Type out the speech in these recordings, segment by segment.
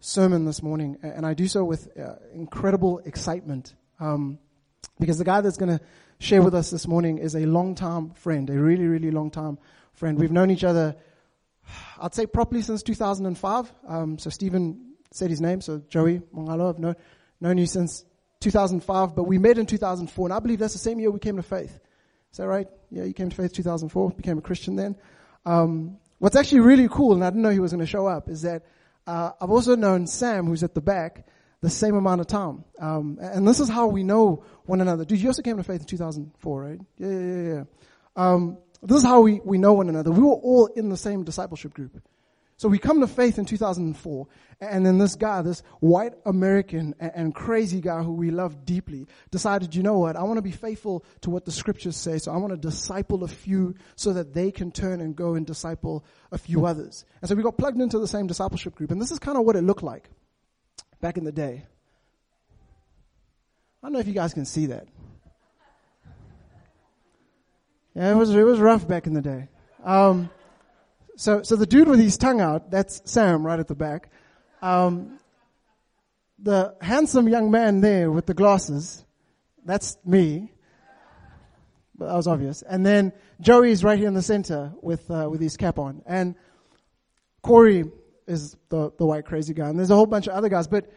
sermon this morning, and I do so with uh, incredible excitement um, because the guy that's going to share with us this morning is a long-time friend, a really, really long-time friend. We've known each other, I'd say, properly since 2005. Um, so Stephen said his name, so Joey Mongalo, I've known, known you since 2005, but we met in 2004, and I believe that's the same year we came to faith. Is that right? Yeah, you came to faith 2004, became a Christian then. Um, what's actually really cool, and I didn't know he was going to show up, is that uh, I've also known Sam, who's at the back, the same amount of time. Um, and this is how we know one another. Dude, you also came to faith in 2004, right? Yeah, yeah, yeah. Um, this is how we, we know one another. We were all in the same discipleship group. So we come to faith in 2004, and then this guy, this white American and, crazy guy who we love deeply, decided, you know what, I want to be faithful to what the scriptures say, so I want to disciple a few so that they can turn and go and disciple a few others. And so we got plugged into the same discipleship group, and this is kind of what it looked like back in the day. I don't know if you guys can see that. Yeah, it was, it was rough back in the day. Um, so, so the dude with his tongue out, that's Sam right at the back. Um, the handsome young man there with the glasses, that's me. But that was obvious. And then Joey's right here in the center with, uh, with his cap on. And Corey is the, the white crazy guy. And there's a whole bunch of other guys. But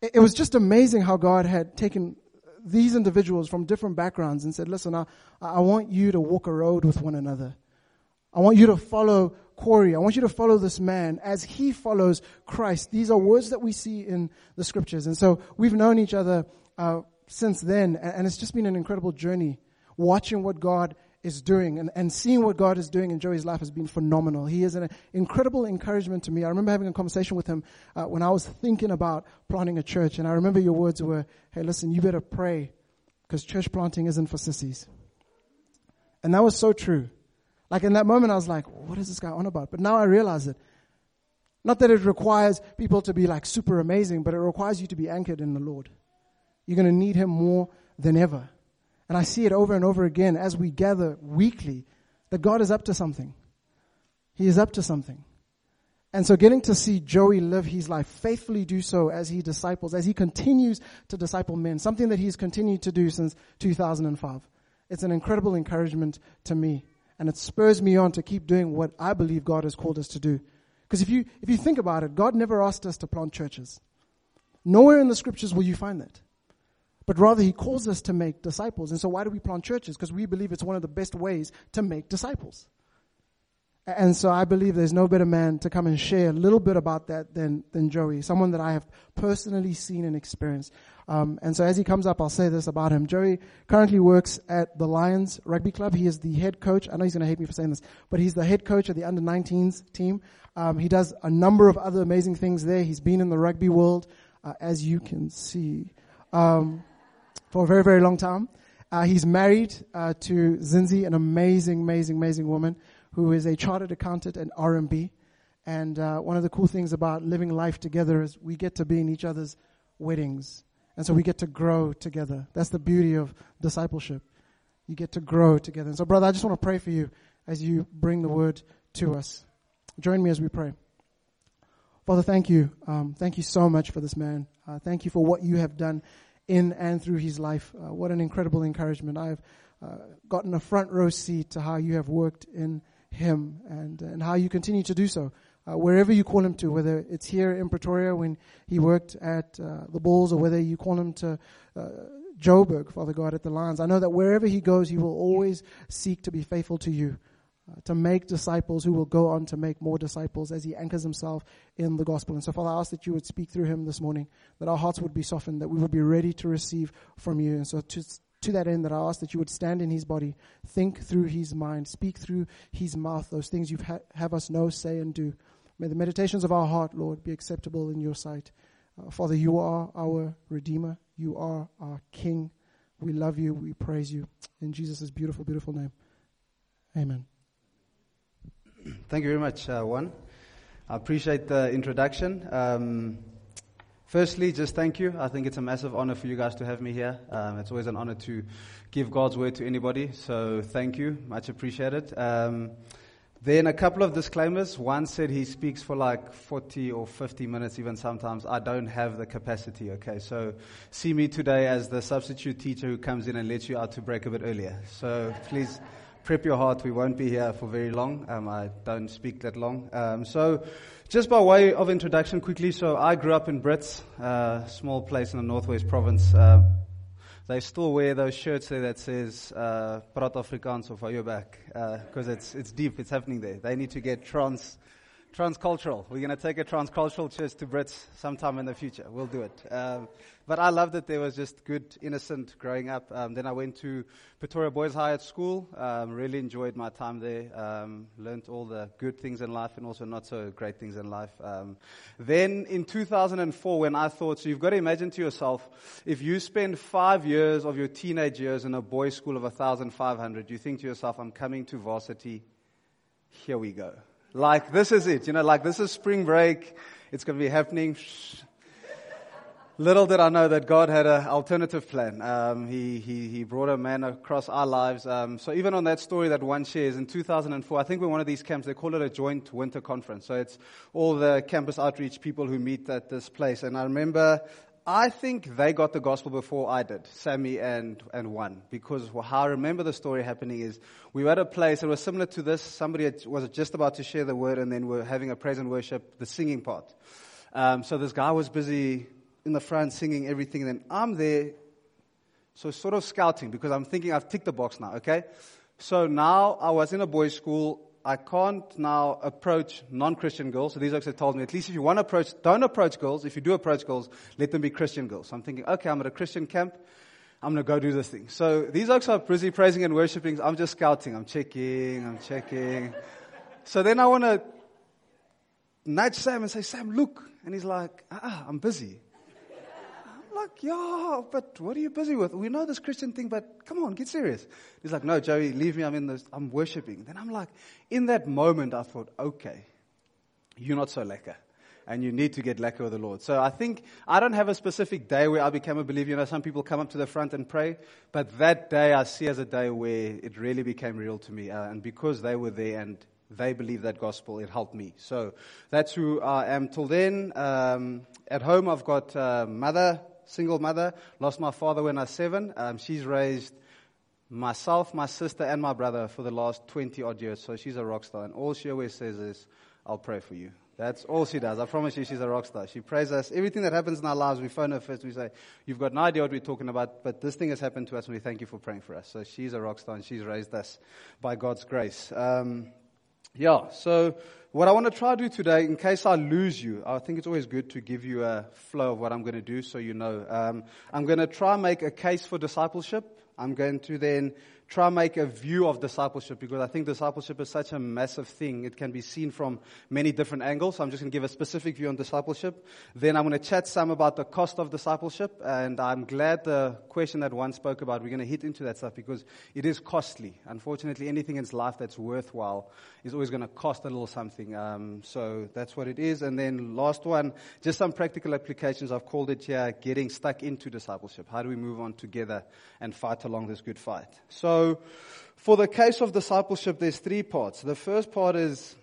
it, it was just amazing how God had taken these individuals from different backgrounds and said, listen, I, I want you to walk a road with one another. I want you to follow Corey. I want you to follow this man as he follows Christ. These are words that we see in the scriptures. And so we've known each other uh, since then, and it's just been an incredible journey watching what God is doing and, and seeing what God is doing in Joey's life has been phenomenal. He is an incredible encouragement to me. I remember having a conversation with him uh, when I was thinking about planting a church, and I remember your words were, hey, listen, you better pray because church planting isn't for sissies. And that was so true. Like in that moment, I was like, what is this guy on about? But now I realize it. Not that it requires people to be like super amazing, but it requires you to be anchored in the Lord. You're going to need Him more than ever. And I see it over and over again as we gather weekly that God is up to something. He is up to something. And so getting to see Joey live his life, faithfully do so as he disciples, as he continues to disciple men, something that he's continued to do since 2005. It's an incredible encouragement to me and it spurs me on to keep doing what I believe God has called us to do. Because if you, if you think about it, God never asked us to plant churches. Nowhere in the scriptures will you find that. But rather, He calls us to make disciples. And so, why do we plant churches? Because we believe it's one of the best ways to make disciples. And so I believe there's no better man to come and share a little bit about that than, than Joey, someone that I have personally seen and experienced. Um, and so as he comes up, I'll say this about him. Joey currently works at the Lions Rugby Club. He is the head coach. I know he's going to hate me for saying this, but he's the head coach of the under 19s team. Um, he does a number of other amazing things there. He's been in the rugby world, uh, as you can see, um, for a very, very long time. Uh, he's married uh, to Zinzi, an amazing, amazing, amazing woman who is a chartered accountant at RMB. And uh, one of the cool things about living life together is we get to be in each other's weddings. And so we get to grow together. That's the beauty of discipleship. You get to grow together. And so, brother, I just want to pray for you as you bring the word to us. Join me as we pray. Father, thank you. Um, thank you so much for this man. Uh, thank you for what you have done in and through his life. Uh, what an incredible encouragement. I've uh, gotten a front row seat to how you have worked in him and, and how you continue to do so. Uh, wherever you call him to, whether it's here in Pretoria when he worked at uh, the Bulls or whether you call him to uh, Joburg, Father God, at the Lions. I know that wherever he goes, he will always seek to be faithful to you, uh, to make disciples who will go on to make more disciples as he anchors himself in the gospel. And so, Father, I ask that you would speak through him this morning, that our hearts would be softened, that we would be ready to receive from you. And so, to to that end that I ask that you would stand in his body, think through his mind, speak through his mouth, those things you ha- have us know, say, and do. May the meditations of our heart, Lord, be acceptable in your sight. Uh, Father, you are our Redeemer. You are our King. We love you. We praise you. In Jesus' beautiful, beautiful name. Amen. Thank you very much, uh, Juan. I appreciate the introduction. Um, Firstly, just thank you. I think it's a massive honor for you guys to have me here. Um, it's always an honor to give God's word to anybody. So thank you. Much appreciated. Um, Then a couple of disclaimers. One said he speaks for like 40 or 50 minutes, even sometimes. I don't have the capacity, okay? So see me today as the substitute teacher who comes in and lets you out to break a bit earlier. So please prep your heart. We won't be here for very long. Um, I don't speak that long. Um, so just by way of introduction quickly, so I grew up in Brits, a uh, small place in the Northwest Province. Uh, they still wear those shirts there that says uh, Prat Afrikaans of your back because uh, it's, it's deep, it's happening there. They need to get trans, transcultural. We're going to take a transcultural church to Brits sometime in the future. We'll do it. Um, but I loved it. There was just good, innocent growing up. Um, then I went to Pretoria Boys High school. Um, really enjoyed my time there. Um, learned all the good things in life and also not so great things in life. Um, then in 2004, when I thought, so you've got to imagine to yourself, if you spend five years of your teenage years in a boys' school of 1,500, you think to yourself, I'm coming to varsity. Here we go. Like, this is it. You know, like, this is spring break. It's going to be happening. Little did I know that God had an alternative plan. Um, he, he, he brought a man across our lives. Um, so even on that story that one shares, in 2004, I think we're one of these camps, they call it a joint winter conference. So it's all the campus outreach people who meet at this place. And I remember, I think they got the gospel before I did, Sammy and, and one. Because how I remember the story happening is we were at a place, it was similar to this. Somebody was just about to share the word and then we're having a praise and worship, the singing part. Um, so this guy was busy in the front singing everything. And then I'm there, so sort of scouting because I'm thinking I've ticked the box now, okay? So now I was in a boys' school. I can't now approach non-Christian girls. So these folks have told me, at least if you want to approach, don't approach girls. If you do approach girls, let them be Christian girls. So I'm thinking, okay, I'm at a Christian camp. I'm going to go do this thing. So these folks are busy praising and worshiping. I'm just scouting. I'm checking. I'm checking. so then I want to nudge Sam and say, Sam, look. And he's like, ah, I'm busy like, yeah, but what are you busy with? We know this Christian thing, but come on, get serious. He's like, no, Joey, leave me. I'm in this, I'm worshiping. Then I'm like, in that moment, I thought, okay, you're not so lekker. And you need to get lekker with the Lord. So I think I don't have a specific day where I became a believer. You know, some people come up to the front and pray, but that day I see as a day where it really became real to me. Uh, and because they were there and they believe that gospel, it helped me. So that's who I am till then. Um, at home, I've got uh, mother, single mother, lost my father when I was seven. Um, she's raised myself, my sister, and my brother for the last 20 odd years. So she's a rock star. And all she always says is, I'll pray for you. That's all she does. I promise you, she's a rock star. She prays us. Everything that happens in our lives, we phone her first. We say, You've got no idea what we're talking about, but this thing has happened to us, and we thank you for praying for us. So she's a rock star, and she's raised us by God's grace. Um, yeah, so what I want to try to do today, in case I lose you, I think it's always good to give you a flow of what I'm going to do so you know. Um, I'm going to try and make a case for discipleship. I'm going to then try make a view of discipleship because I think discipleship is such a massive thing. It can be seen from many different angles. So I'm just going to give a specific view on discipleship. Then I'm going to chat some about the cost of discipleship. And I'm glad the question that one spoke about, we're going to hit into that stuff because it is costly. Unfortunately, anything in life that's worthwhile is always going to cost a little something. Um, so that's what it is. And then last one, just some practical applications. I've called it here, getting stuck into discipleship. How do we move on together and fight along this good fight? So so, for the case of discipleship, there's three parts. The first part is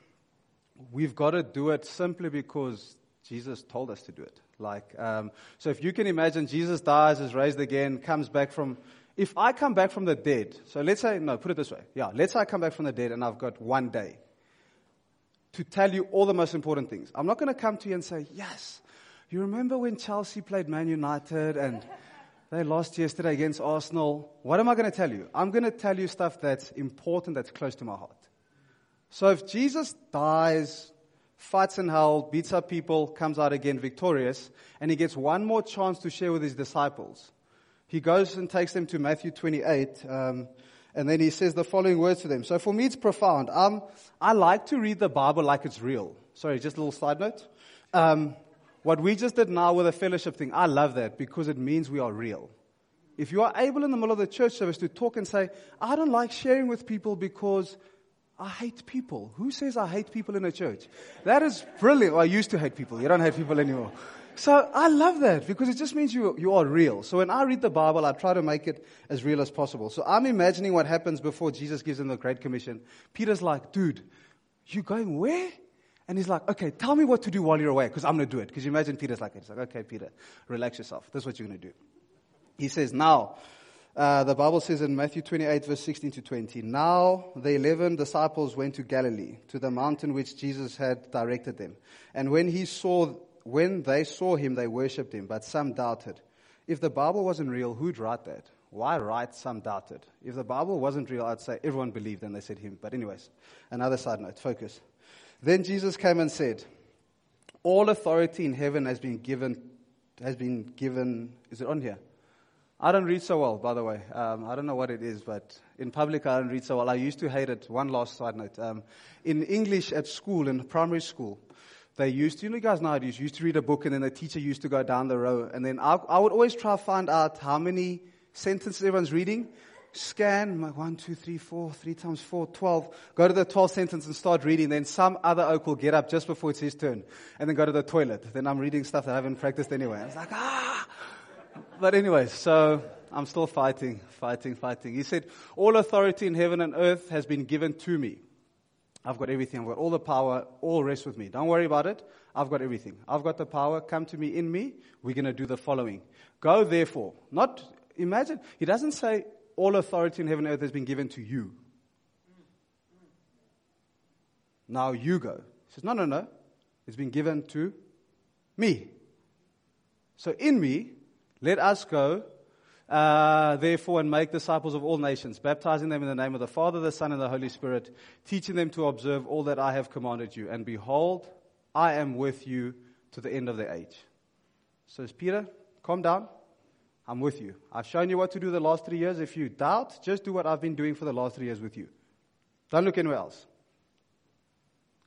we've got to do it simply because Jesus told us to do it. Like, um, so if you can imagine, Jesus dies, is raised again, comes back from. If I come back from the dead, so let's say, no, put it this way. Yeah, let's say I come back from the dead and I've got one day to tell you all the most important things. I'm not going to come to you and say, yes, you remember when Chelsea played Man United and they lost yesterday against Arsenal. What am I going to tell you? I'm going to tell you stuff that's important, that's close to my heart. So if Jesus dies, fights in hell, beats up people, comes out again victorious, and he gets one more chance to share with his disciples, he goes and takes them to Matthew 28, um, and then he says the following words to them. So for me, it's profound. Um, I like to read the Bible like it's real. Sorry, just a little side note. Um, what we just did now with the fellowship thing, I love that because it means we are real. If you are able in the middle of the church service to talk and say, I don't like sharing with people because I hate people. Who says I hate people in a church? That is brilliant. Well, I used to hate people. You don't hate people anymore. So I love that because it just means you, you are real. So when I read the Bible, I try to make it as real as possible. So I'm imagining what happens before Jesus gives them the Great Commission. Peter's like, dude, You going where? And he's like, Okay, tell me what to do while you're away, because I'm going to do it. Because you imagine Peter's like, He's like, Okay, Peter, relax yourself. This is what you're going to do. He says, Now, uh, the Bible says in Matthew 28, verse 16 to 20, Now the eleven disciples went to Galilee, to the mountain which Jesus had directed them. And when he saw, when they saw him, they worshipped him, but some doubted. If the Bible wasn't real, who'd write that? Why write some doubted? If the Bible wasn't real, I'd say everyone believed and they said him. But anyways, another side note, focus. Then Jesus came and said, All authority in heaven has been given, has been given, is it on here? I don't read so well, by the way. Um, I don't know what it is, but in public I don't read so well. I used to hate it. One last side note. Um, in English at school, in primary school, they used to, you know, you guys nowadays used to read a book and then the teacher used to go down the row. And then I, I would always try to find out how many sentences everyone's reading. Scan, like one, two, three, four, three times four, twelve. Go to the 12th sentence and start reading. Then some other oak will get up just before it's his turn and then go to the toilet. Then I'm reading stuff that I haven't practiced anyway. I was like, ah! But anyway, so I'm still fighting, fighting, fighting. He said, All authority in heaven and earth has been given to me. I've got everything. I've got all the power. All rest with me. Don't worry about it. I've got everything. I've got the power. Come to me in me. We're going to do the following. Go therefore. Not, imagine, he doesn't say all authority in heaven and earth has been given to you. Now you go. He says, no, no, no. It's been given to me. So in me, let us go, uh, therefore, and make disciples of all nations, baptizing them in the name of the Father, the Son, and the Holy Spirit, teaching them to observe all that I have commanded you. And behold, I am with you to the end of the age. So, Peter, calm down. I'm with you. I've shown you what to do the last three years. If you doubt, just do what I've been doing for the last three years with you. Don't look anywhere else.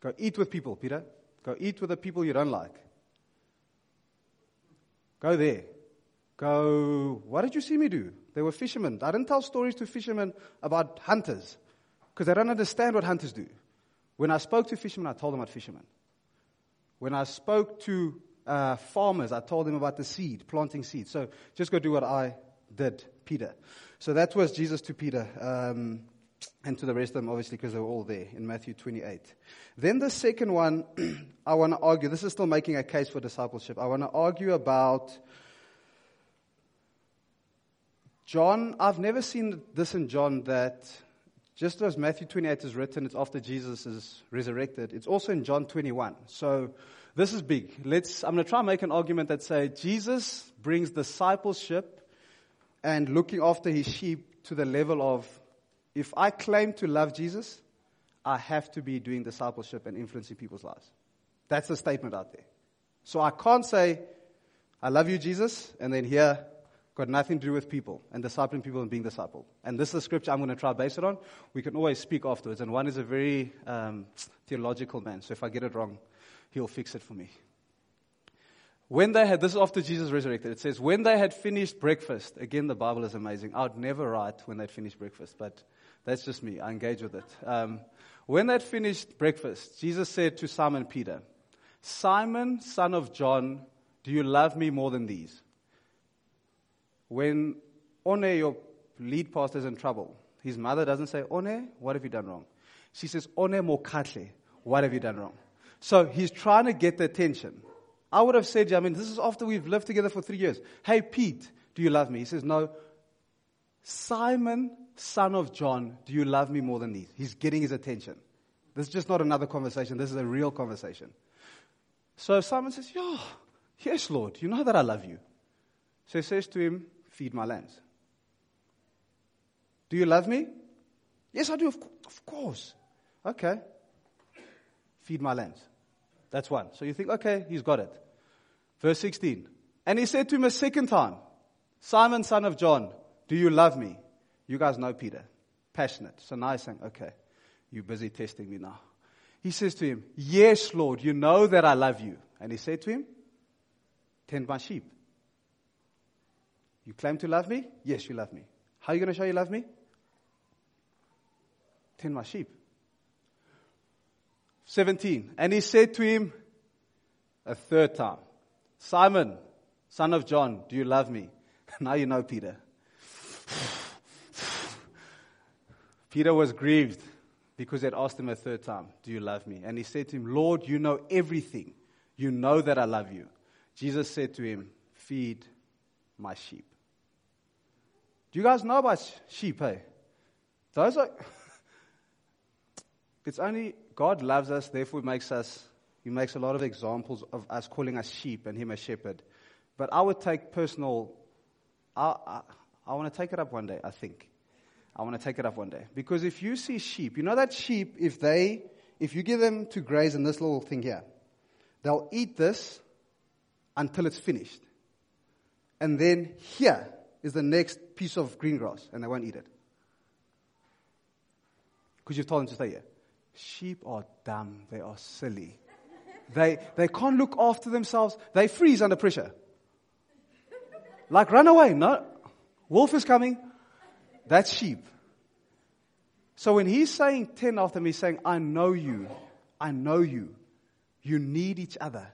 Go eat with people, Peter. Go eat with the people you don't like. Go there go, What did you see me do? They were fishermen. I didn't tell stories to fishermen about hunters because they don't understand what hunters do. When I spoke to fishermen, I told them about fishermen. When I spoke to uh, farmers, I told them about the seed, planting seed. So just go do what I did, Peter. So that was Jesus to Peter. Um, and to the rest of them, obviously, because they were all there in Matthew 28. Then the second one, I want to argue, this is still making a case for discipleship. I want to argue about John, I've never seen this in John that just as Matthew 28 is written, it's after Jesus is resurrected. It's also in John 21. So this is big. Let's, I'm going to try and make an argument that say Jesus brings discipleship and looking after his sheep to the level of if I claim to love Jesus, I have to be doing discipleship and influencing people's lives. That's the statement out there. So I can't say, I love you, Jesus, and then here got nothing to do with people and discipling people and being discipled. And this is the scripture I'm going to try to base it on. We can always speak afterwards. And one is a very um, theological man, so if I get it wrong, he'll fix it for me. When they had, this is after Jesus resurrected, it says, when they had finished breakfast, again, the Bible is amazing. I would never write when they'd finished breakfast, but that's just me. I engage with it. Um, when they'd finished breakfast, Jesus said to Simon Peter, Simon, son of John, do you love me more than these? When One, your lead pastor, is in trouble, his mother doesn't say, One, what have you done wrong? She says, One mokatle, what have you done wrong? So he's trying to get the attention. I would have said, I mean, this is after we've lived together for three years. Hey, Pete, do you love me? He says, No. Simon, son of John, do you love me more than these? He's getting his attention. This is just not another conversation. This is a real conversation. So Simon says, Yeah, yes, Lord, you know that I love you. So he says to him, feed my lambs. Do you love me? Yes, I do. Of, of course. Okay. Feed my lambs. That's one. So you think, okay, he's got it. Verse 16. And he said to him a second time, Simon, son of John, do you love me? You guys know Peter. Passionate. So now he's saying, okay, you're busy testing me now. He says to him, Yes, Lord, you know that I love you. And he said to him, Tend my sheep. You claim to love me? Yes, you love me. How are you going to show you love me? Tend my sheep. 17. And he said to him a third time, Simon, son of John, do you love me? Now you know Peter. Peter was grieved. because they'd asked him a third time, Do you love me? And he said to him, Lord, you know everything. You know that I love you. Jesus said to him, Feed my sheep. Do you guys know about sheep, hey? Those are. it's only God loves us, therefore makes us. He makes a lot of examples of us calling us sheep and Him a shepherd. But I would take personal. I, I, I want to take it up one day, I think. I want to take it up one day. Because if you see sheep, you know that sheep, if they, if you give them to graze in this little thing here, they'll eat this until it's finished. And then here is the next piece of green grass, and they won't eat it. Because you've told them to stay here. Sheep are dumb. They are silly. They, they can't look after themselves. They freeze under pressure. Like, run away. No. Wolf is coming. That's sheep. So when he's saying 10 after me, he's saying, I know you. I know you. You need each other.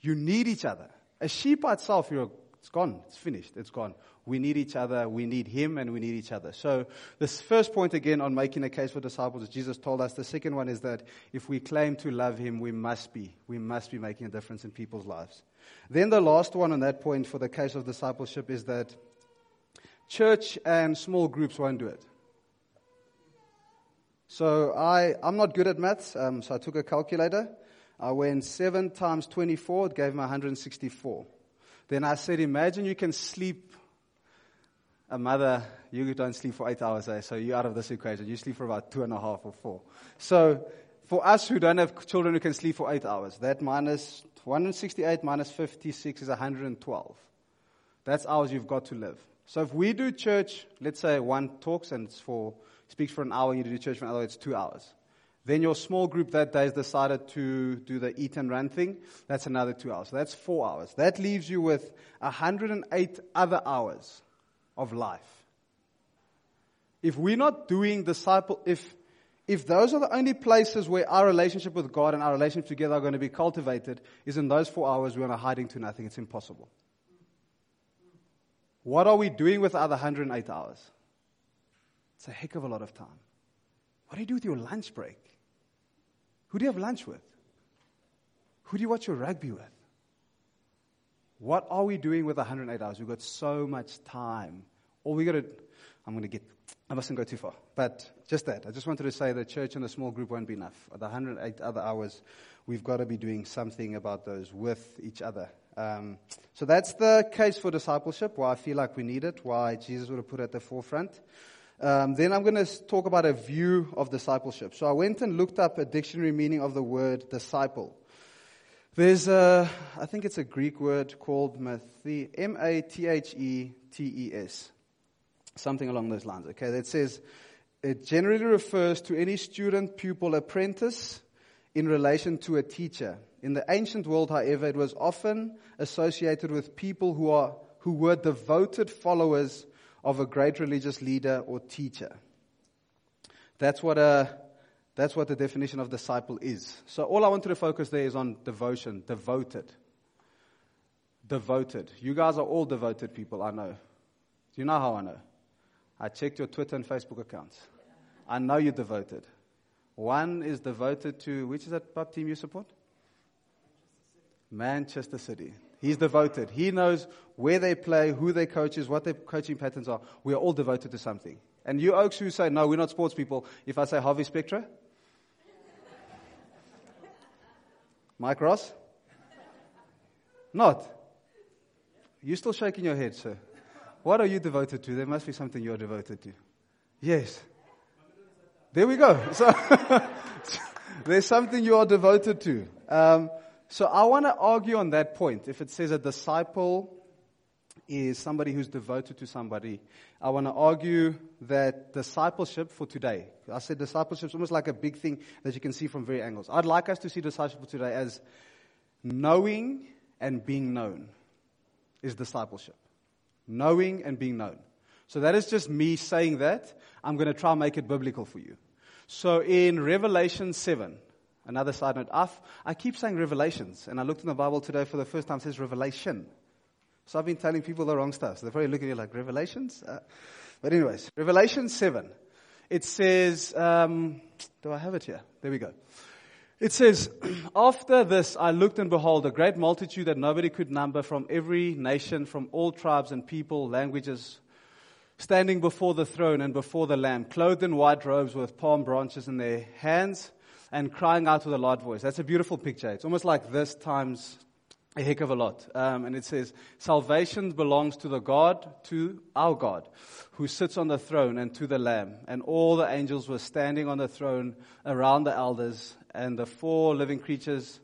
You need each other. A sheep by itself, you're, it's gone. It's finished. It's gone. We need each other. We need him and we need each other. So this first point again on making a case for disciples, Jesus told us. The second one is that if we claim to love him, we must be. We must be making a difference in people's lives. Then the last one on that point for the case of discipleship is that church and small groups won't do it. So I, I'm not good at maths, um, so I took a calculator. I went 7 times 24, it gave me 164. Then I said, imagine you can sleep. A mother, you don't sleep for eight hours, eh? so you're out of this equation. You sleep for about two and a half or four. So for us who don't have children who can sleep for eight hours, that minus 168 minus 56 is 112. That's hours you've got to live. So if we do church, let's say one talks and it's for, speaks for an hour, and you do church for another, it's two hours. Then your small group that day has decided to do the eat and run thing. That's another two hours. So that's four hours. That leaves you with 108 other hours of life. If we're not doing disciple, if, if those are the only places where our relationship with God and our relationship together are going to be cultivated, is in those four hours we're going to hiding to nothing. It's impossible. What are we doing with the other 108 hours? It's a heck of a lot of time. What do you do with your lunch break? Who do you have lunch with? Who do you watch your rugby with? What are we doing with 108 hours? We've got so much time. All we got to, I'm going to get, I mustn't go too far. But just that. I just wanted to say the church and a small group won't be enough. The 108 other hours, we've got to be doing something about those with each other. Um, so that's the case for discipleship, why I feel like we need it, why Jesus would have put it at the forefront. Um, then I'm going to talk about a view of discipleship. So I went and looked up a dictionary meaning of the word disciple. There's a, I think it's a Greek word called M A T H E T E S. Something along those lines, okay? That says, it generally refers to any student, pupil, apprentice in relation to a teacher. In the ancient world, however, it was often associated with people who, are, who were devoted followers of a great religious leader or teacher. That's what, a, that's what the definition of disciple is. So all I wanted to focus there is on devotion, devoted. Devoted. You guys are all devoted people, I know. Do you know how I know? I checked your Twitter and Facebook accounts. I know you're devoted. One is devoted to, which is that pub team you support? Manchester City. He's devoted. He knows where they play, who their coaches, what their coaching patterns are. We are all devoted to something. And you oaks who say, no, we're not sports people, if I say Harvey Specter? Mike Ross? Not. You're still shaking your head, sir. What are you devoted to? There must be something you're devoted to. Yes. There we go. So, there's something you are devoted to. Um, so I want to argue on that point. If it says a disciple is somebody who's devoted to somebody, I want to argue that discipleship for today, I said discipleship is almost like a big thing that you can see from very angles. I'd like us to see discipleship today as knowing and being known is discipleship. Knowing and being known. So that is just me saying that. I'm going to try and make it biblical for you. So in Revelation 7, Another side note, I've, I keep saying revelations, and I looked in the Bible today for the first time, it says revelation. So I've been telling people the wrong stuff. So they're probably looking at you like, revelations? Uh, but anyways, Revelation 7. It says, um, do I have it here? There we go. It says, After this I looked and behold a great multitude that nobody could number from every nation, from all tribes and people, languages, standing before the throne and before the Lamb, clothed in white robes with palm branches in their hands and crying out with a loud voice. That's a beautiful picture. It's almost like this times a heck of a lot. Um, and it says, Salvation belongs to the God, to our God, who sits on the throne and to the Lamb. And all the angels were standing on the throne around the elders and the four living creatures.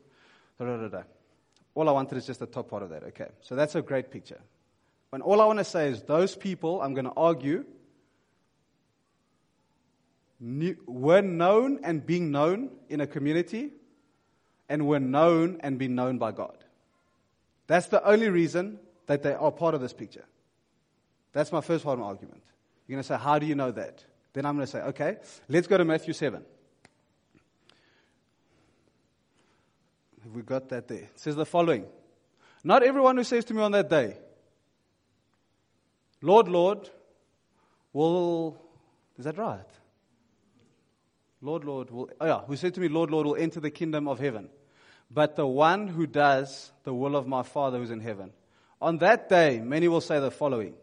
Da, da, da, all I wanted is just the top part of that. Okay. So that's a great picture. And all I want to say is those people, I'm going to argue, knew, were known and being known in a community and were known and being known by God. That's the only reason that they are part of this picture. That's my first part of my argument. You're going to say, How do you know that? Then I'm going to say, Okay, let's go to Matthew 7. Have we got that there? It says the following Not everyone who says to me on that day, Lord, Lord, will. Is that right? Lord, Lord, will. Oh, yeah. Who said to me, Lord, Lord, will enter the kingdom of heaven. But the one who does the will of my Father who's in heaven. On that day, many will say the following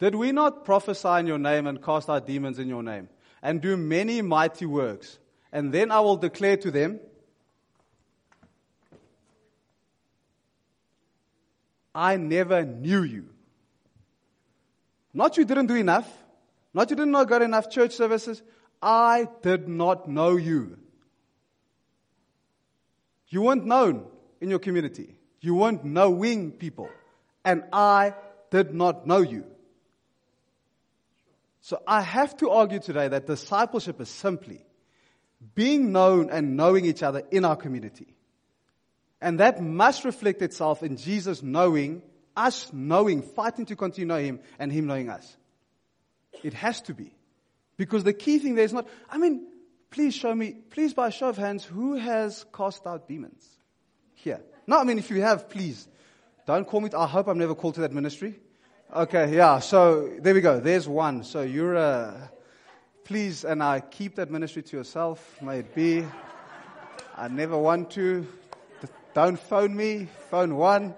Did we not prophesy in your name and cast out demons in your name and do many mighty works? And then I will declare to them, I never knew you. Not you didn't do enough. Not you didn't know got enough church services. I did not know you. You weren't known in your community. You weren't knowing people. And I did not know you. So I have to argue today that discipleship is simply being known and knowing each other in our community. And that must reflect itself in Jesus knowing, us knowing, fighting to continue to know Him, and Him knowing us. It has to be. Because the key thing there is not, I mean, please show me, please by show of hands, who has cast out demons? Here. No, I mean, if you have, please. Don't call me, I hope I'm never called to that ministry. Okay, yeah, so there we go. There's one. So you're a, please, and I keep that ministry to yourself. May it be. I never want to. Don't phone me. Phone one.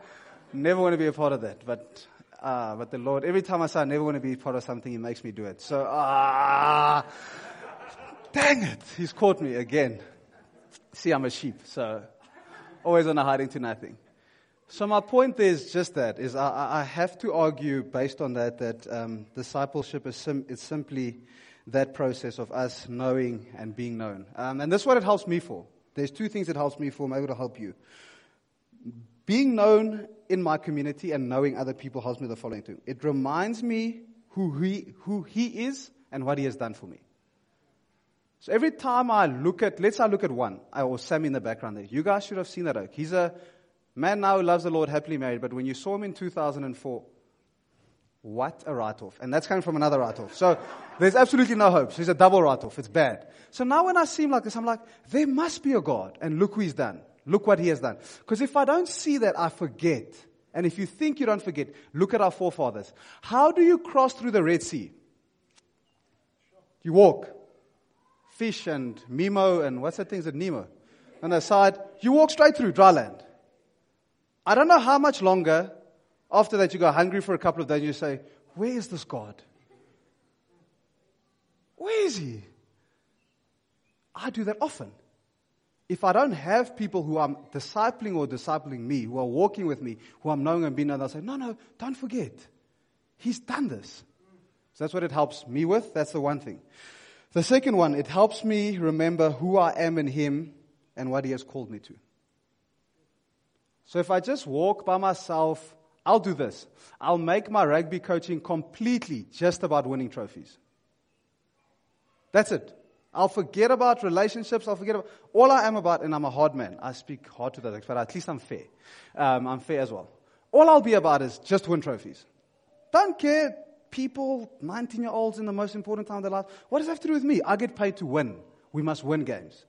Never want to be a part of that. But, uh, but the Lord, every time I say I never want to be part of something, He makes me do it. So, ah, dang it. He's caught me again. See, I'm a sheep. So, always on a hiding to nothing. So my point is just that is I, I have to argue based on that that um, discipleship is, sim- is simply that process of us knowing and being known, um, and that's what it helps me for. There's two things it helps me for. Maybe it'll help you. Being known in my community and knowing other people helps me the following thing. It reminds me who he, who he is and what he has done for me. So every time I look at, let's say I look at one, or Sam in the background there. You guys should have seen that oak. He's a man now who loves the Lord, happily married, but when you saw him in 2004, what a write-off. And that's coming from another write-off. So there's absolutely no hope. So he's a double write-off. It's bad. So now when I see him like this, I'm like, there must be a God. And look who he's done. Look what he has done. Because if I don't see that, I forget. And if you think you don't forget, look at our forefathers. How do you cross through the Red Sea? You walk. Fish and Mimo and what's that thing? Is it Nemo? On the side, you walk straight through dry land. I don't know how much longer after that, you go hungry for a couple of days and you say, Where is this God? Where is He? I do that often. If I don't have people who are discipling or discipling me, who are walking with me, who I'm knowing and being known, I'll say, No, no, don't forget. He's done this. So that's what it helps me with. That's the one thing. The second one, it helps me remember who I am in Him and what He has called me to. So if I just walk by myself, I'll do this. I'll make my rugby coaching completely just about winning trophies. That's it. I'll forget about relationships. I'll forget about all I am about, and I'm a hard man. I speak hard to that, but at least I'm fair. Um, I'm fair as well. All I'll be about is just win trophies. Don't care. People, 19 year olds in the most important time of their life. What does that have to do with me? I get paid to win. We must win games.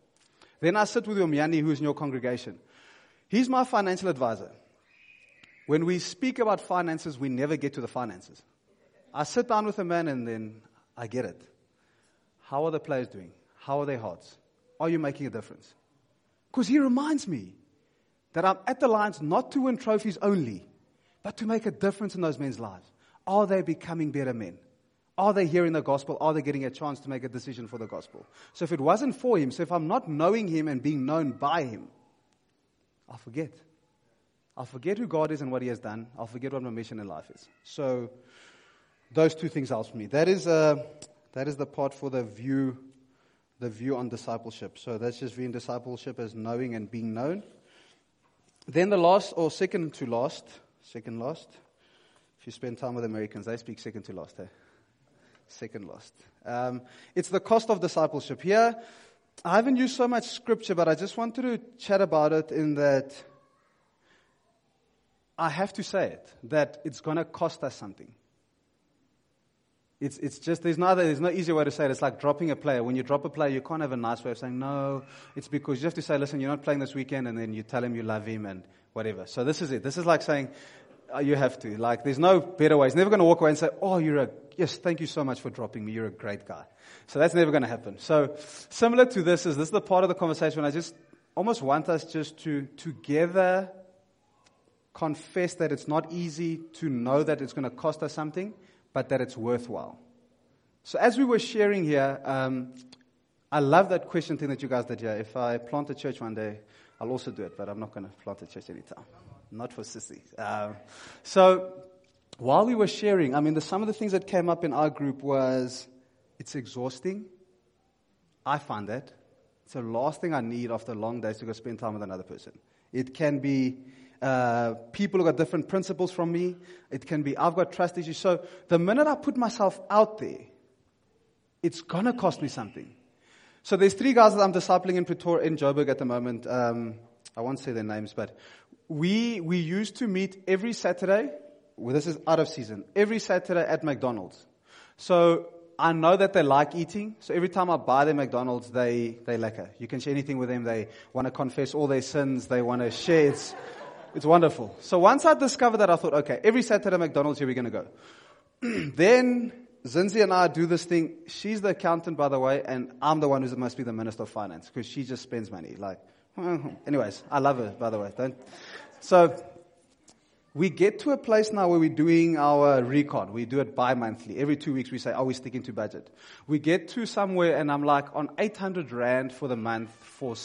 Then I sit with your who's in your congregation. He's my financial advisor. When we speak about finances, we never get to the finances. I sit down with a man and then I get it. How are the players doing? How are their hearts? Are you making a difference? Because he reminds me that I'm at the Lions not to win trophies only, but to make a difference in those men's lives. Are they becoming better men? Are they hearing the gospel? Are they getting a chance to make a decision for the gospel? So if it wasn't for him, so if I'm not knowing him and being known by him, I'll forget. I'll forget who God is and what he has done. I'll forget what my mission in life is. So those two things help me. That is, uh, that is the part for the view, the view on discipleship. So that's just viewing discipleship as knowing and being known. Then the last, or second to last, second last. If you spend time with Americans, they speak second to last. Eh? Second last. Um, it's the cost of discipleship. Here, I haven't used so much scripture, but I just wanted to chat about it in that I have to say it, that it's going to cost us something. It's, it's just, there's no, there's no easier way to say it. It's like dropping a player. When you drop a player, you can't have a nice way of saying, no, it's because you have to say, listen, you're not playing this weekend, and then you tell him you love him and whatever. So this is it. This is like saying, you have to. Like, there's no better way. He's never going to walk away and say, oh, you're a, yes, thank you so much for dropping me. You're a great guy. So that's never going to happen. So similar to this is, this is the part of the conversation I just almost want us just to together confess that it's not easy to know that it's going to cost us something, but that it's worthwhile. So as we were sharing here, um, I love that question thing that you guys did here. If I plant a church one day, I'll also do it, but I'm not going to plant a church anytime. Not for sissies. Um, so while we were sharing, I mean, the, some of the things that came up in our group was it's exhausting. I find that. It's the last thing I need after long days to go spend time with another person. It can be uh, people who got different principles from me. It can be I've got trust issues. So the minute I put myself out there, it's gonna cost me something. So there's three guys that I'm discipling in Pretoria, in Joburg at the moment. Um, I won't say their names, but we we used to meet every Saturday. Well, this is out of season. Every Saturday at McDonald's. So I know that they like eating, so every time I buy them McDonald's, they, they lekker. You can share anything with them. They want to confess all their sins. They want to share. It's, it's wonderful. So once I discovered that, I thought, okay, every Saturday at McDonald's, here we're going to go. then Zinzi and I do this thing. She's the accountant, by the way, and I'm the one who must be the minister of finance because she just spends money. Like, Mm-hmm. anyways, I love her, by the way. Don't. So we get to a place now where we're doing our recon. We do it bi-monthly. Every two weeks we say, are we sticking to budget? We get to somewhere and I'm like on 800 rand for the month for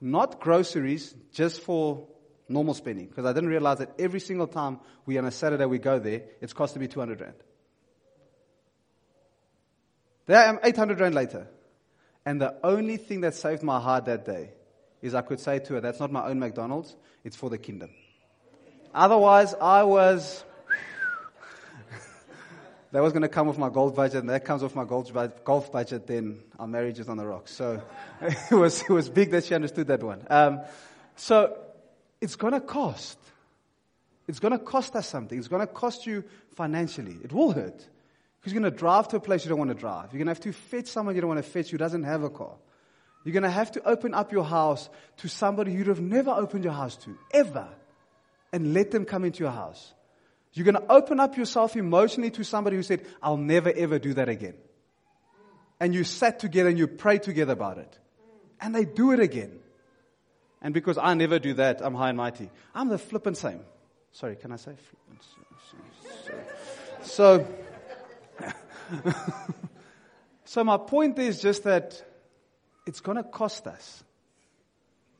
not groceries, just for normal spending. Because I didn't realize that every single time we on a Saturday we go there, it's costing me 200 rand. There I am 800 rand later. And the only thing that saved my heart that day is I could say to her, that's not my own McDonald's, it's for the kingdom. Otherwise, I was. that was going to come with my golf budget, and that comes with my golf, golf budget, then our marriage is on the rocks. So it was, it was big that she understood that one. Um, so it's going to cost. It's going to cost us something. It's going to cost you financially. It will hurt. Because you're going to drive to a place you don't want to drive. You're going to have to fetch someone you don't want to fetch who doesn't have a car. You're going to have to open up your house to somebody you'd have never opened your house to, ever and let them come into your house. You're going to open up yourself emotionally to somebody who said, I'll never ever do that again. And you sat together and you prayed together about it. And they do it again. And because I never do that, I'm high and mighty. I'm the flippant same. Sorry, can I say flippant? So, so my point is just that it's going to cost us.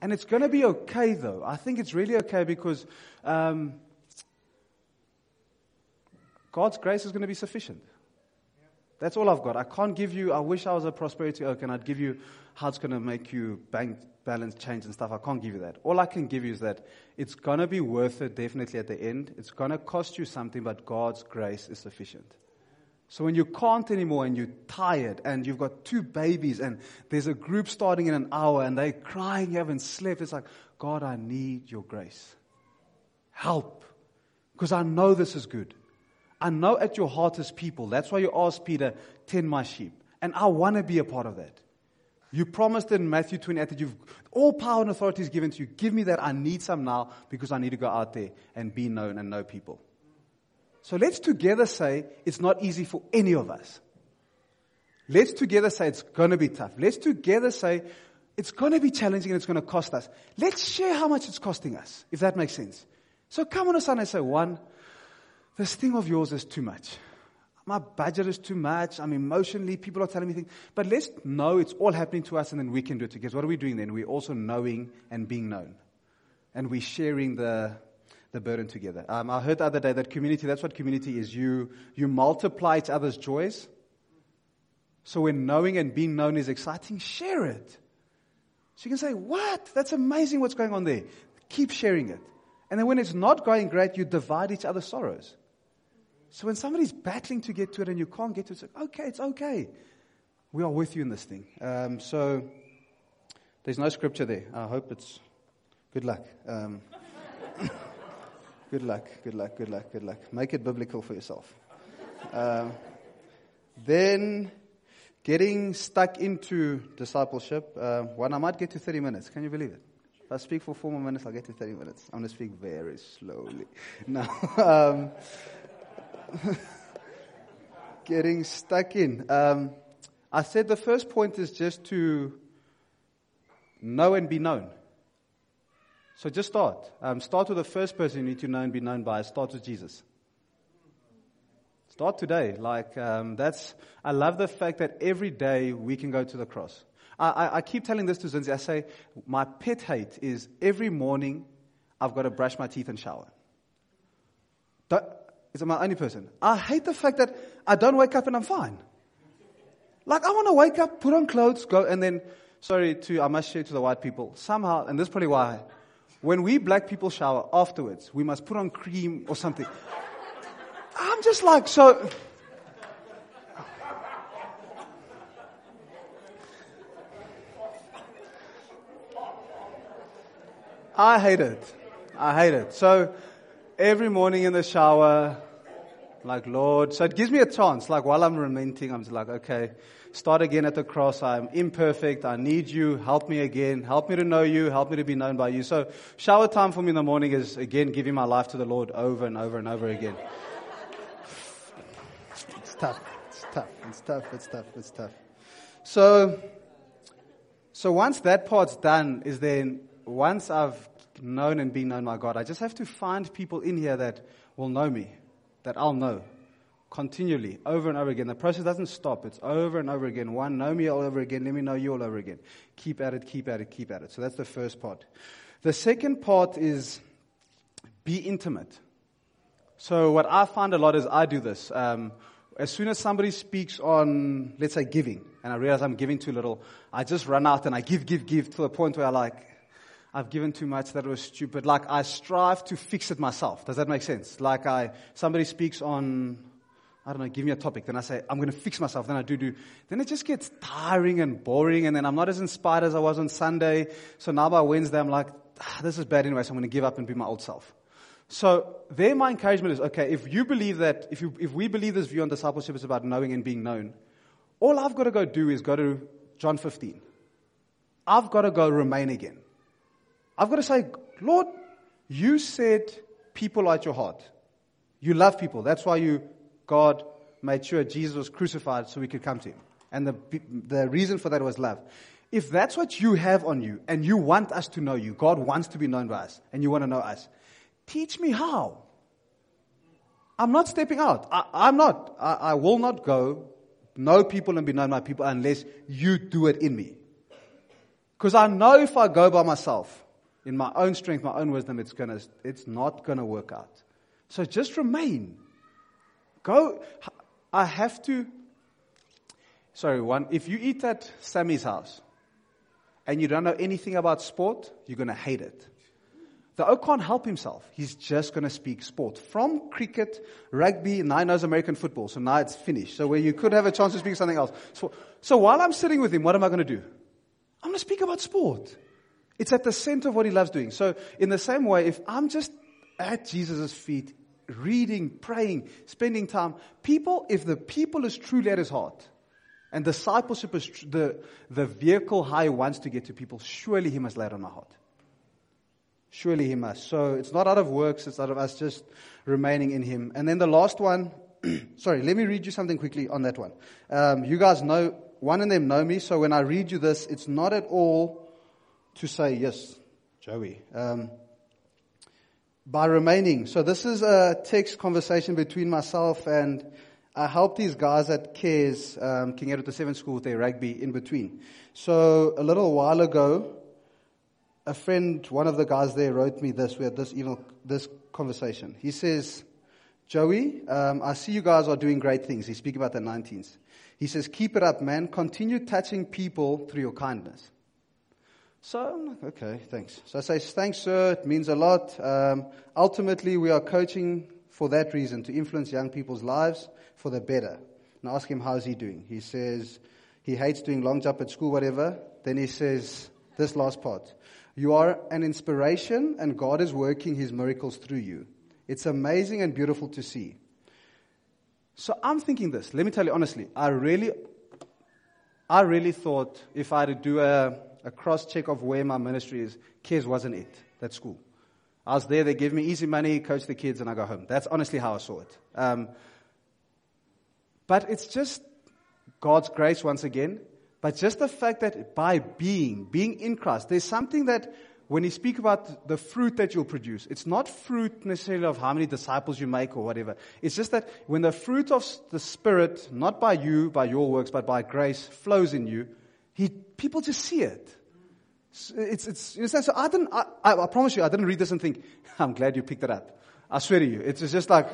And it's going to be okay, though. I think it's really okay because um, God's grace is going to be sufficient. That's all I've got. I can't give you, I wish I was a prosperity oak and I'd give you how it's going to make you bank balance change and stuff. I can't give you that. All I can give you is that it's going to be worth it definitely at the end. It's going to cost you something, but God's grace is sufficient. So when you can't anymore and you're tired and you've got two babies and there's a group starting in an hour and they're crying, you haven't slept, it's like, God, I need your grace. Help. Because I know this is good. I know at your heart is people. That's why you asked Peter, tend my sheep. And I want to be a part of that. You promised in Matthew 28 that you've all power and authority is given to you. Give me that. I need some now because I need to go out there and be known and know people. So let's together say it's not easy for any of us. Let's together say it's going to be tough. Let's together say it's going to be challenging and it's going to cost us. Let's share how much it's costing us, if that makes sense. So come on a Sunday and say, one, this thing of yours is too much. My budget is too much. I'm emotionally, people are telling me things. But let's know it's all happening to us and then we can do it together. What are we doing then? We're also knowing and being known. And we're sharing the, the burden together. Um, I heard the other day that community, that's what community is. You, you multiply each other's joys. So when knowing and being known is exciting, share it. So you can say, what? That's amazing what's going on there. Keep sharing it. And then when it's not going great, you divide each other's sorrows. So when somebody's battling to get to it and you can't get to it, it's like, okay, it's okay. We are with you in this thing. Um, so there's no scripture there. I hope it's good luck. Um, good luck, good luck, good luck, good luck. Make it biblical for yourself. Um, then getting stuck into discipleship. Uh, one, I might get to 30 minutes. Can you believe it? If I speak for four more minutes, I'll get to 30 minutes. I'm going to speak very slowly. Now, Um, getting stuck in. Um, I said the first point is just to know and be known. So just start. Um, start with the first person you need to know and be known by. Start with Jesus. Start today. Like um, that's. I love the fact that every day we can go to the cross. I, I, I keep telling this to Zinzi. I say my pet hate is every morning I've got to brush my teeth and shower. Is it my only person. I hate the fact that I don't wake up and I'm fine. Like I want to wake up, put on clothes, go, and then, sorry to, I must share to the white people, somehow, and this is probably why, when we black people shower afterwards, we must put on cream or something. I'm just like, so, I hate it. I hate it. So, every morning in the shower, like, Lord, so it gives me a chance. Like, while I'm lamenting, I'm just like, okay, start again at the cross. I'm imperfect. I need you. Help me again. Help me to know you. Help me to be known by you. So, shower time for me in the morning is, again, giving my life to the Lord over and over and over again. It's tough. It's tough. It's tough. It's tough. It's tough. So, so once that part's done, is then once I've known and been known by God. I just have to find people in here that will know me, that I'll know continually, over and over again. The process doesn't stop. It's over and over again. One, know me all over again. Let me know you all over again. Keep at it, keep at it, keep at it. So that's the first part. The second part is be intimate. So what I find a lot is I do this. Um, as soon as somebody speaks on, let's say, giving, and I realize I'm giving too little, I just run out and I give, give, give to the point where I like, I've given too much, that was stupid. Like I strive to fix it myself. Does that make sense? Like I, somebody speaks on, I don't know, give me a topic. Then I say, I'm going to fix myself. Then I do do. Then it just gets tiring and boring. And then I'm not as inspired as I was on Sunday. So now by Wednesday, I'm like, ah, this is bad anyway. So I'm going to give up and be my old self. So there, my encouragement is, okay, if you believe that, if, you, if we believe this view on discipleship is about knowing and being known, all I've got to go do is go to John 15. I've got to go remain again. I've got to say, Lord, you said people are at your heart. You love people. That's why you, God, made sure Jesus was crucified so we could come to him. And the, the reason for that was love. If that's what you have on you and you want us to know you, God wants to be known by us and you want to know us, teach me how. I'm not stepping out. I, am not. I, I will not go know people and be known by people unless you do it in me. Because I know if I go by myself, in my own strength, my own wisdom, it's gonna, it's not gonna work out. So just remain. Go. I have to. Sorry, one. If you eat at Sammy's house and you don't know anything about sport, you're gonna hate it. The oke can't help himself. He's just going to speak sport. From cricket, rugby, now he knows American football, so now it's finished. So where you could have a chance to speak something else. So, so while I'm sitting with him, what am I going to do? I'm going to speak about sport. It's at the center of what he loves doing. So, in the same way, if I'm just at Jesus' feet, reading, praying, spending time, people, if the people is truly at his heart, and discipleship is tr- the, the vehicle how he wants to get to people, surely he must lay it on my heart. Surely he must. So it's not out of works, it's out of us just remaining in him. And then the last one sorry, let me read you something quickly on that one. Um, you guys know, one of them know me, so when I read you this, it's not at all to say, yes, Joey. Um, by remaining. So this is a text conversation between myself and I helped these guys at KES, um, King Edward VII School with their rugby in between. So a little while ago, a friend, one of the guys there wrote me this, we had this email, this conversation. He says, Joey, um, I see you guys are doing great things. He's speaking about the 19s. He says, keep it up, man. Continue touching people through your kindness. So I'm like, okay, thanks. So I say, thanks, sir. It means a lot. Um, ultimately, we are coaching for that reason to influence young people's lives for the better. And I ask him, how's he doing? He says, he hates doing long jump at school, whatever. Then he says, this last part. You are an inspiration and God is working his miracles through you. It's amazing and beautiful to see. So I'm thinking this. Let me tell you honestly. I really, I really thought if I had to do a, a cross check of where my ministry is, KES wasn't it, that school. I was there, they gave me easy money, coach the kids, and I go home. That's honestly how I saw it. Um, but it's just God's grace once again. But just the fact that by being, being in Christ, there's something that when you speak about the fruit that you'll produce, it's not fruit necessarily of how many disciples you make or whatever. It's just that when the fruit of the Spirit, not by you, by your works, but by grace, flows in you, he, people just see it. It's, it's, you understand? So I didn't, I, I, promise you, I didn't read this and think, I'm glad you picked it up. I swear to you, it's just like,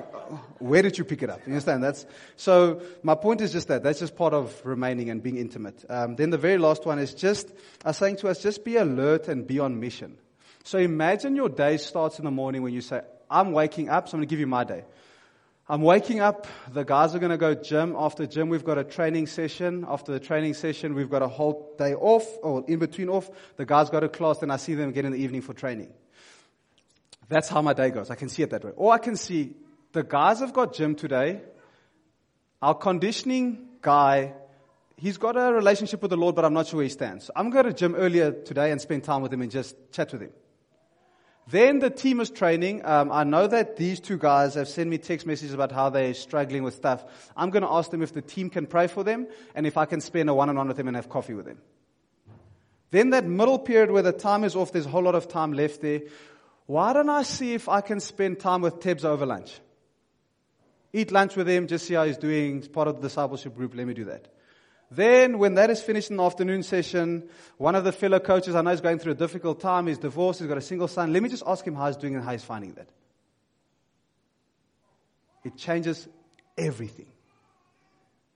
where did you pick it up? You understand? That's, so my point is just that. That's just part of remaining and being intimate. Um, then the very last one is just, I was saying to us, just be alert and be on mission. So imagine your day starts in the morning when you say, I'm waking up, so I'm going to give you my day. I'm waking up. The guys are going to go gym. After gym, we've got a training session. After the training session, we've got a whole day off, or in between off. The guys go to class, then I see them again in the evening for training. That's how my day goes. I can see it that way. Or I can see the guys have got gym today. Our conditioning guy, he's got a relationship with the Lord, but I'm not sure where he stands. I'm going to gym earlier today and spend time with him and just chat with him. Then the team is training. Um, I know that these two guys have sent me text messages about how they're struggling with stuff. I'm going to ask them if the team can pray for them and if I can spend a one-on-one with them and have coffee with them. Then that middle period where the time is off, there's a whole lot of time left there. Why don't I see if I can spend time with Tebs over lunch? Eat lunch with him, just see how he's doing. He's part of the discipleship group. Let me do that. Then, when that is finished in the afternoon session, one of the fellow coaches I know is going through a difficult time. He's divorced. He's got a single son. Let me just ask him how he's doing and how he's finding that. It changes everything.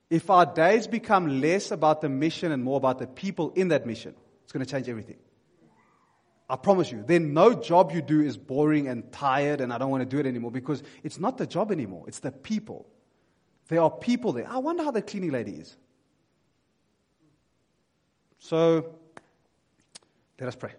If our days become less about the mission and more about the people in that mission, it's going to change everything. I promise you. Then no job you do is boring and tired and I don't want to do it anymore because it's not the job anymore. It's the people. There are people there. I wonder how the cleaning lady is. So let us pray.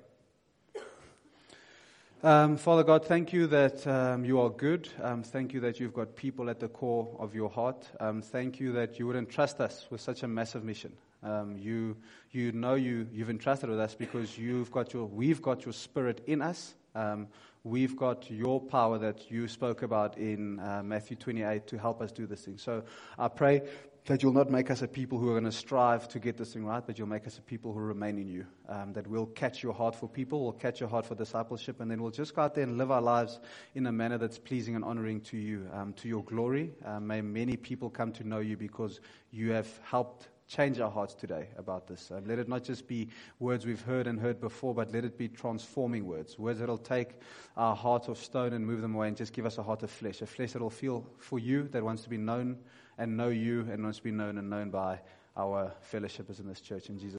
Um, Father God, thank you that um, you are good. Um, thank you that you've got people at the core of your heart. Um, thank you that you would entrust us with such a massive mission. Um, you, you know you, you've entrusted with us because you've got your, we've got your spirit in us. Um, we've got your power that you spoke about in uh, Matthew 28 to help us do this thing. So I pray that you'll not make us a people who are going to strive to get this thing right, but you'll make us a people who remain in you. Um, that we'll catch your heart for people, we'll catch your heart for discipleship, and then we'll just go out there and live our lives in a manner that's pleasing and honoring to you, um, to your glory. Um, may many people come to know you because you have helped change our hearts today about this. Uh, let it not just be words we've heard and heard before, but let it be transforming words. Words that'll take our hearts of stone and move them away and just give us a heart of flesh. A flesh that'll feel for you, that wants to be known and know you and to be known and known by our fellowshippers in this church. In Jesus'